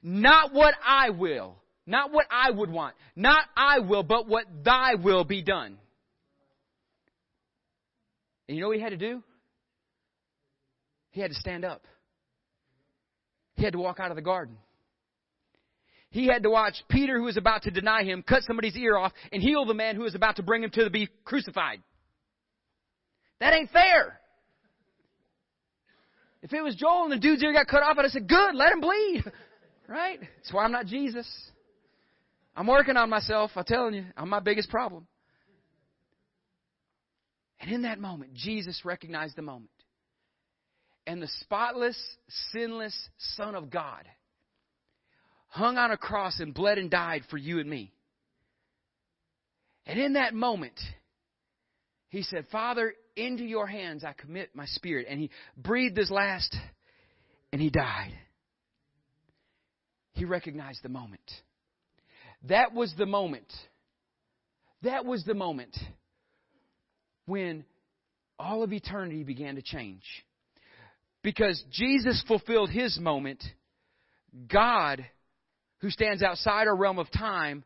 not what I will, not what I would want, not I will, but what thy will be done. And you know what he had to do? He had to stand up. He had to walk out of the garden. He had to watch Peter, who was about to deny him, cut somebody's ear off and heal the man who was about to bring him to be crucified. That ain't fair. If it was Joel and the dude's ear got cut off, I'd have said, good, let him bleed. Right? That's why I'm not Jesus. I'm working on myself. I'm telling you, I'm my biggest problem. And in that moment, Jesus recognized the moment. And the spotless, sinless Son of God hung on a cross and bled and died for you and me. And in that moment, he said, Father, into your hands I commit my spirit. And he breathed his last and he died. He recognized the moment. That was the moment. That was the moment when all of eternity began to change. Because Jesus fulfilled his moment, God who stands outside our realm of time,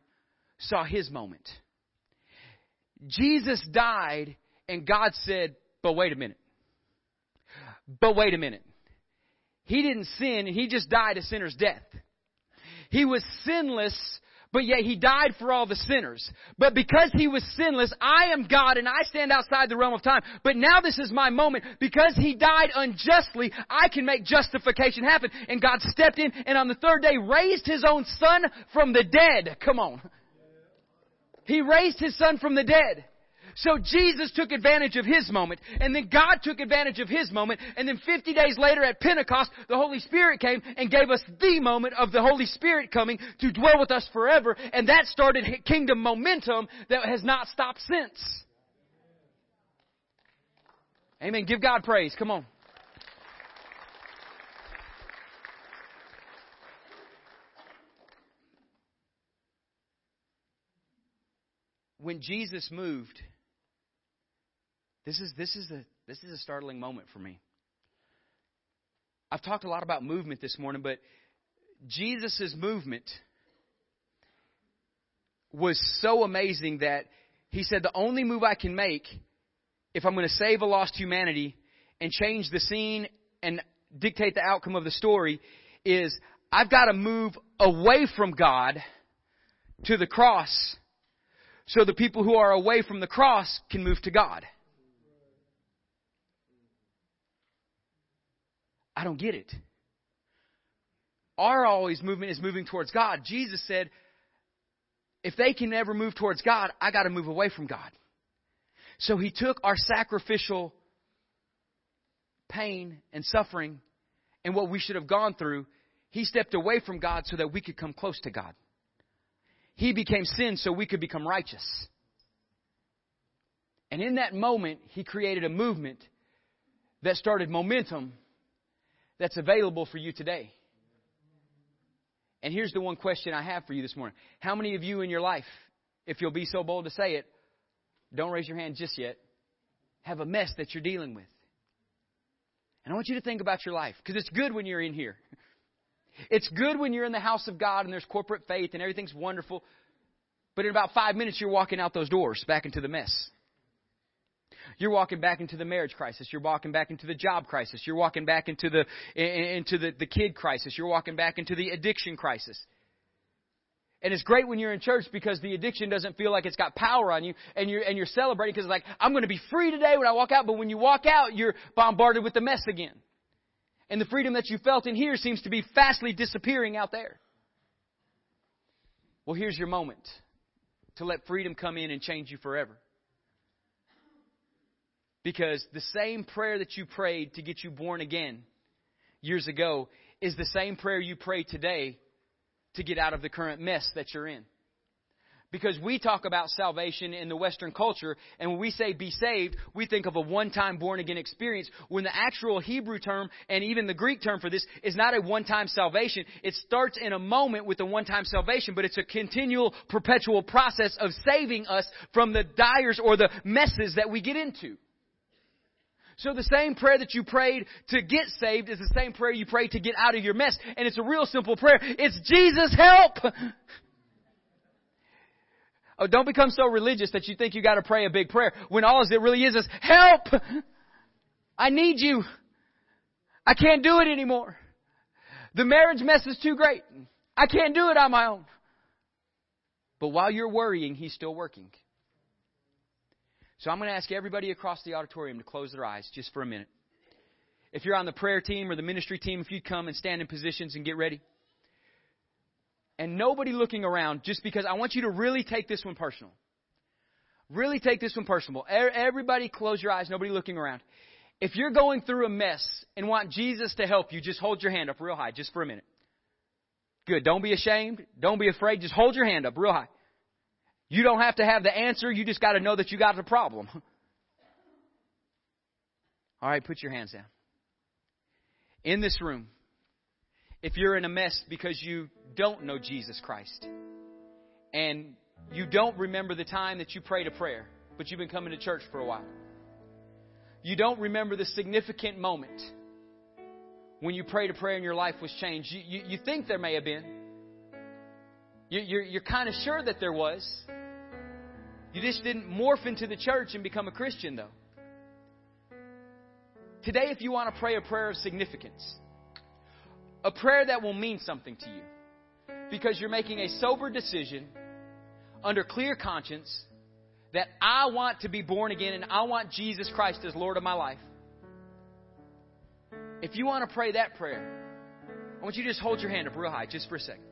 saw his moment. Jesus died, and God said, But wait a minute. But wait a minute. He didn't sin, and he just died a sinner's death. He was sinless but yet he died for all the sinners. But because he was sinless, I am God and I stand outside the realm of time. But now this is my moment. Because he died unjustly, I can make justification happen. And God stepped in and on the third day raised his own son from the dead. Come on. He raised his son from the dead. So Jesus took advantage of his moment, and then God took advantage of his moment, and then 50 days later at Pentecost, the Holy Spirit came and gave us the moment of the Holy Spirit coming to dwell with us forever, and that started kingdom momentum that has not stopped since. Amen. Give God praise. Come on. When Jesus moved, this is this is a this is a startling moment for me. I've talked a lot about movement this morning, but Jesus' movement was so amazing that he said, The only move I can make if I'm going to save a lost humanity and change the scene and dictate the outcome of the story is I've got to move away from God to the cross so the people who are away from the cross can move to God. I don't get it. Our always movement is moving towards God. Jesus said, if they can never move towards God, I got to move away from God. So he took our sacrificial pain and suffering and what we should have gone through. He stepped away from God so that we could come close to God. He became sin so we could become righteous. And in that moment, he created a movement that started momentum that's available for you today. And here's the one question I have for you this morning. How many of you in your life, if you'll be so bold to say it, don't raise your hand just yet, have a mess that you're dealing with? And I want you to think about your life because it's good when you're in here. It's good when you're in the house of God and there's corporate faith and everything's wonderful. But in about five minutes, you're walking out those doors back into the mess. You're walking back into the marriage crisis. You're walking back into the job crisis. You're walking back into the into the, the kid crisis. You're walking back into the addiction crisis. And it's great when you're in church because the addiction doesn't feel like it's got power on you and you're, and you're celebrating because it's like, I'm going to be free today when I walk out. But when you walk out, you're bombarded with the mess again. And the freedom that you felt in here seems to be fastly disappearing out there. Well, here's your moment to let freedom come in and change you forever. Because the same prayer that you prayed to get you born again years ago is the same prayer you pray today to get out of the current mess that you're in. Because we talk about salvation in the Western culture, and when we say be saved, we think of a one-time born-again experience, when the actual Hebrew term, and even the Greek term for this, is not a one-time salvation. It starts in a moment with a one-time salvation, but it's a continual, perpetual process of saving us from the dyers or the messes that we get into. So the same prayer that you prayed to get saved is the same prayer you pray to get out of your mess. And it's a real simple prayer. It's Jesus help! Oh, don't become so religious that you think you gotta pray a big prayer when all it really is is help! I need you. I can't do it anymore. The marriage mess is too great. I can't do it on my own. But while you're worrying, He's still working. So I'm going to ask everybody across the auditorium to close their eyes just for a minute. If you're on the prayer team or the ministry team, if you'd come and stand in positions and get ready. And nobody looking around just because I want you to really take this one personal. Really take this one personal. Everybody close your eyes, nobody looking around. If you're going through a mess and want Jesus to help you, just hold your hand up real high just for a minute. Good. Don't be ashamed. Don't be afraid. Just hold your hand up real high. You don't have to have the answer. You just got to know that you got the problem. All right, put your hands down. In this room, if you're in a mess because you don't know Jesus Christ and you don't remember the time that you prayed a prayer, but you've been coming to church for a while, you don't remember the significant moment when you prayed a prayer and your life was changed. You, you, you think there may have been. You, you're, you're kind of sure that there was. You just didn't morph into the church and become a Christian, though. Today, if you want to pray a prayer of significance, a prayer that will mean something to you, because you're making a sober decision under clear conscience that I want to be born again and I want Jesus Christ as Lord of my life. If you want to pray that prayer, I want you to just hold your hand up real high just for a second.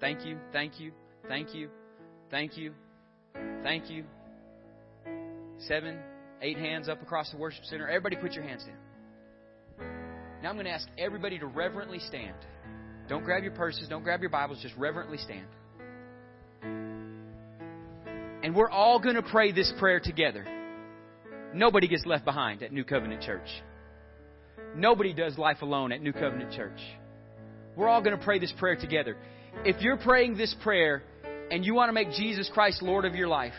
Thank you, thank you, thank you. Thank you. Thank you. Seven, eight hands up across the worship center. Everybody put your hands down. Now I'm going to ask everybody to reverently stand. Don't grab your purses, don't grab your Bibles, just reverently stand. And we're all going to pray this prayer together. Nobody gets left behind at New Covenant Church. Nobody does life alone at New Covenant Church. We're all going to pray this prayer together. If you're praying this prayer and you want to make Jesus Christ Lord of your life,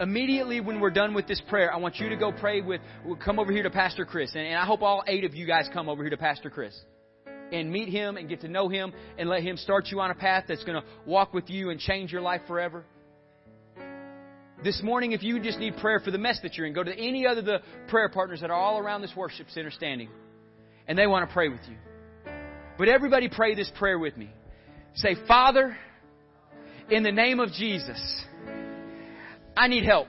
immediately when we're done with this prayer, I want you to go pray with, come over here to Pastor Chris. And, and I hope all eight of you guys come over here to Pastor Chris and meet him and get to know him and let him start you on a path that's going to walk with you and change your life forever. This morning, if you just need prayer for the mess that you're in, go to any other the prayer partners that are all around this worship center standing, and they want to pray with you. But everybody pray this prayer with me. Say, Father, in the name of Jesus, I need help.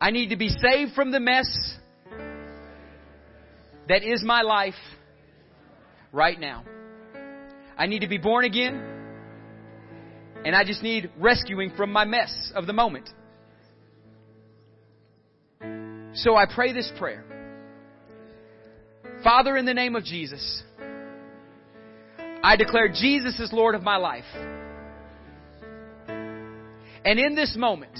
I need to be saved from the mess that is my life right now. I need to be born again, and I just need rescuing from my mess of the moment. So I pray this prayer. Father, in the name of Jesus, I declare Jesus is Lord of my life. And in this moment,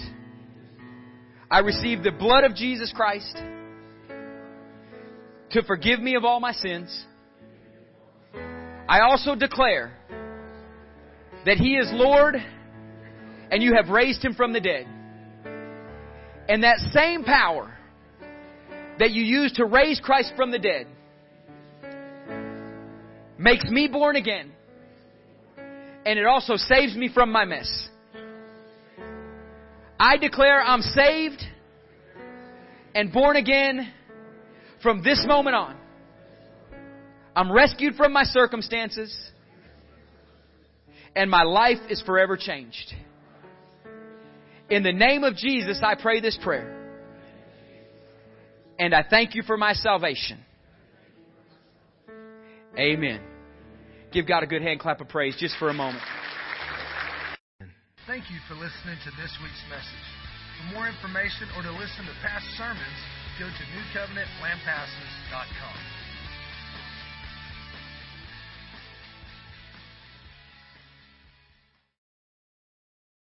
I receive the blood of Jesus Christ to forgive me of all my sins. I also declare that He is Lord and you have raised Him from the dead. And that same power that you used to raise Christ from the dead makes me born again. And it also saves me from my mess. I declare I'm saved and born again from this moment on. I'm rescued from my circumstances and my life is forever changed. In the name of Jesus, I pray this prayer. And I thank you for my salvation. Amen. Give God a good hand clap of praise just for a moment. Thank you for listening to this week's message. For more information or to listen to past sermons, go to newcovenantlampasas.com.